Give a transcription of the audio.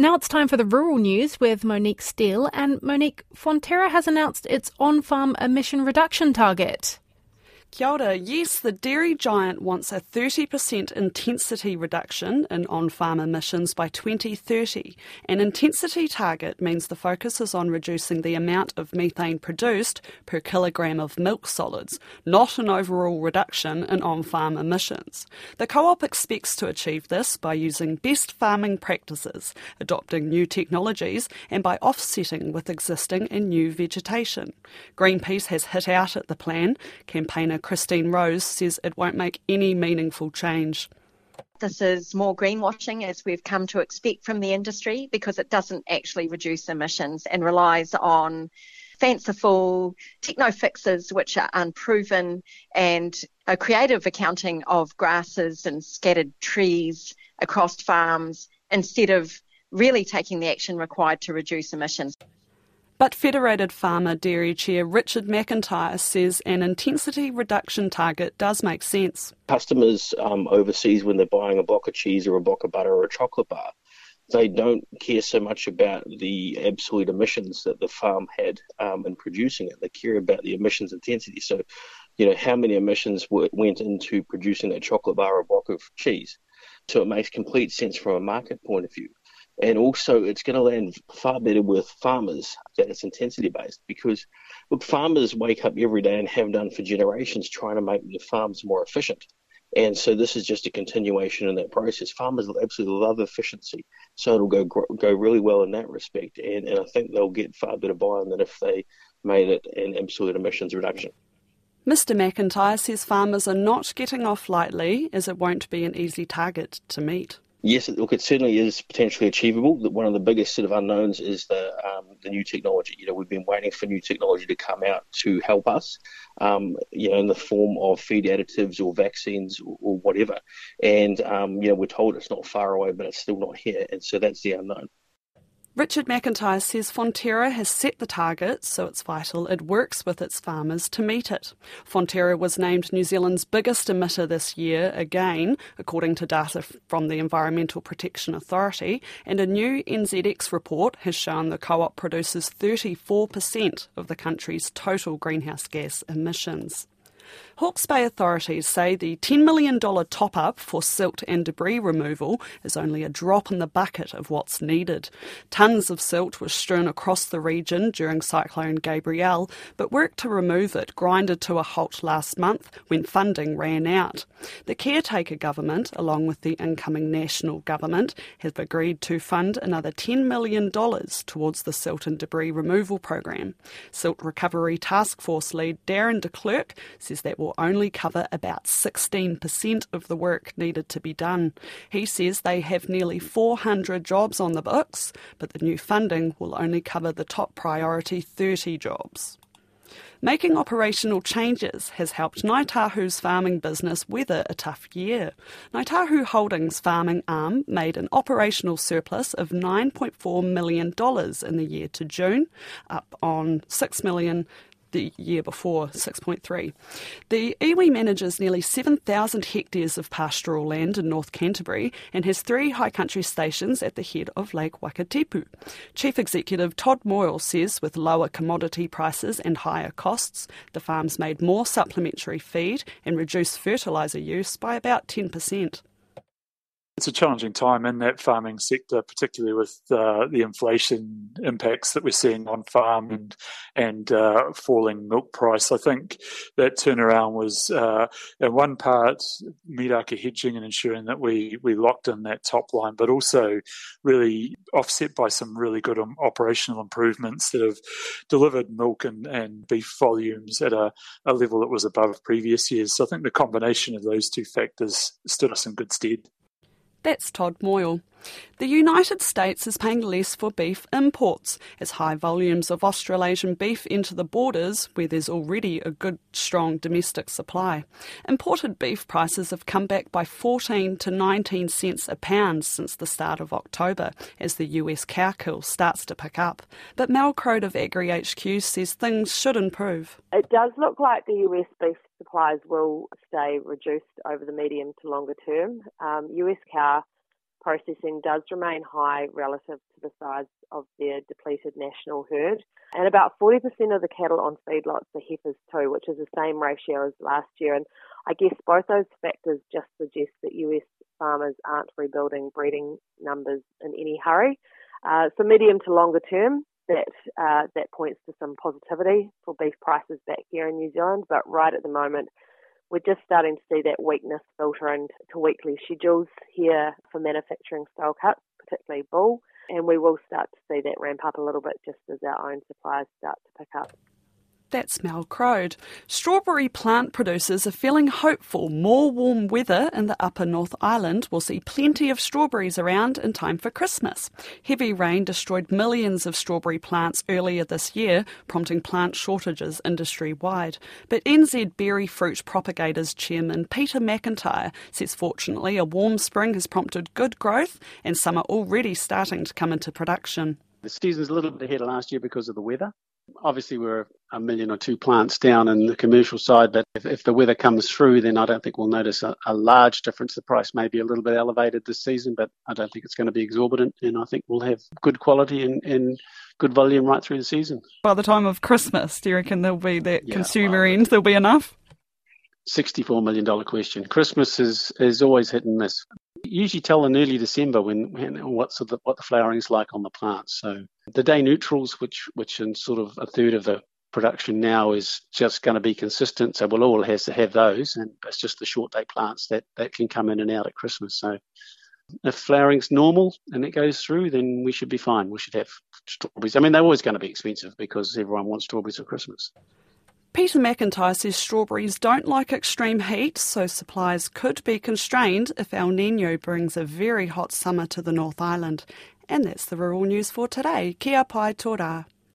Now it's time for the rural news with Monique Steele. And Monique, Fonterra has announced its on farm emission reduction target. Kia ora. Yes, the dairy giant wants a 30% intensity reduction in on farm emissions by 2030. An intensity target means the focus is on reducing the amount of methane produced per kilogram of milk solids, not an overall reduction in on farm emissions. The co op expects to achieve this by using best farming practices, adopting new technologies, and by offsetting with existing and new vegetation. Greenpeace has hit out at the plan. Campaigner Christine Rose says it won't make any meaningful change. This is more greenwashing as we've come to expect from the industry because it doesn't actually reduce emissions and relies on fanciful techno fixes which are unproven and a creative accounting of grasses and scattered trees across farms instead of really taking the action required to reduce emissions. But Federated Farmer Dairy Chair Richard McIntyre says an intensity reduction target does make sense. Customers um, overseas, when they're buying a block of cheese or a block of butter or a chocolate bar, they don't care so much about the absolute emissions that the farm had um, in producing it. They care about the emissions intensity. So, you know, how many emissions went into producing that chocolate bar or a block of cheese. So it makes complete sense from a market point of view. And also, it's going to land far better with farmers that it's intensity based because, look, farmers wake up every day and have done for generations trying to make their farms more efficient. And so this is just a continuation in that process. Farmers absolutely love efficiency, so it'll go go really well in that respect. And, and I think they'll get far better buy-in than if they made it an absolute emissions reduction. Mr McIntyre says farmers are not getting off lightly, as it won't be an easy target to meet. Yes, look, it certainly is potentially achievable. One of the biggest sort of unknowns is the um, the new technology. You know, we've been waiting for new technology to come out to help us, um, you know, in the form of feed additives or vaccines or, or whatever. And um, you know, we're told it's not far away, but it's still not here, and so that's the unknown. Richard McIntyre says Fonterra has set the target, so it's vital it works with its farmers to meet it. Fonterra was named New Zealand's biggest emitter this year, again, according to data from the Environmental Protection Authority, and a new NZX report has shown the co op produces 34% of the country's total greenhouse gas emissions. Hawke's Bay authorities say the $10 million top up for silt and debris removal is only a drop in the bucket of what's needed. Tons of silt was strewn across the region during Cyclone Gabrielle, but work to remove it grinded to a halt last month when funding ran out. The caretaker government, along with the incoming national government, have agreed to fund another $10 million towards the silt and debris removal program. Silt Recovery Task Force lead Darren de Klerk says that will will only cover about 16% of the work needed to be done. He says they have nearly 400 jobs on the books, but the new funding will only cover the top priority 30 jobs. Making operational changes has helped Ngāi Tahu's farming business weather a tough year. Ngāi Tahu Holdings farming arm made an operational surplus of $9.4 million in the year to June, up on $6 million the year before, 6.3. The iwi manages nearly 7,000 hectares of pastoral land in North Canterbury and has three high country stations at the head of Lake Wakatipu. Chief Executive Todd Moyle says with lower commodity prices and higher costs, the farm's made more supplementary feed and reduced fertiliser use by about 10% it's a challenging time in that farming sector, particularly with uh, the inflation impacts that we're seeing on farm and and uh, falling milk price. I think that turnaround was uh, in one part miraka hedging and ensuring that we we locked in that top line, but also really offset by some really good um, operational improvements that have delivered milk and, and beef volumes at a, a level that was above previous years. So I think the combination of those two factors stood us in good stead. That's Todd Moyle. The United States is paying less for beef imports as high volumes of Australasian beef enter the borders where there's already a good, strong domestic supply. Imported beef prices have come back by 14 to 19 cents a pound since the start of October as the US cow kill starts to pick up. But Mel Croad of Agri HQ says things should improve. It does look like the US beef supplies will stay reduced over the medium to longer term. Um, US cow processing does remain high relative to the size of their depleted national herd. And about 40% of the cattle on feedlots are heifers too, which is the same ratio as last year. And I guess both those factors just suggest that US farmers aren't rebuilding breeding numbers in any hurry. Uh, so medium to longer term, that uh, that points to some positivity for beef prices back here in New Zealand. But right at the moment, we're just starting to see that weakness filter into weekly schedules here for manufacturing style cuts, particularly bull. And we will start to see that ramp up a little bit just as our own suppliers start to pick up. That's Mel Croad. Strawberry plant producers are feeling hopeful more warm weather in the upper North Island will see plenty of strawberries around in time for Christmas. Heavy rain destroyed millions of strawberry plants earlier this year, prompting plant shortages industry wide. But NZ Berry Fruit Propagators Chairman Peter McIntyre says fortunately a warm spring has prompted good growth and some are already starting to come into production. The season's a little bit ahead of last year because of the weather. Obviously, we're a million or two plants down in the commercial side, but if, if the weather comes through, then I don't think we'll notice a, a, large difference. The price may be a little bit elevated this season, but I don't think it's going to be exorbitant, and I think we'll have good quality and, and good volume right through the season. By the time of Christmas, do you reckon there'll be that yeah, consumer well, end? There'll be enough. $64 million question. Christmas is, is always hit and miss. You usually tell in early December when, when what's the, what the flowering's like on the plants. So the day neutrals, which which in sort of a third of the production now is just going to be consistent. So we'll all has to have those, and it's just the short day plants that that can come in and out at Christmas. So if flowering's normal and it goes through, then we should be fine. We should have strawberries. I mean, they're always going to be expensive because everyone wants strawberries for Christmas. Peter McIntyre says strawberries don't like extreme heat, so supplies could be constrained if El Nino brings a very hot summer to the North Island. And that's the rural news for today. Kia pai tō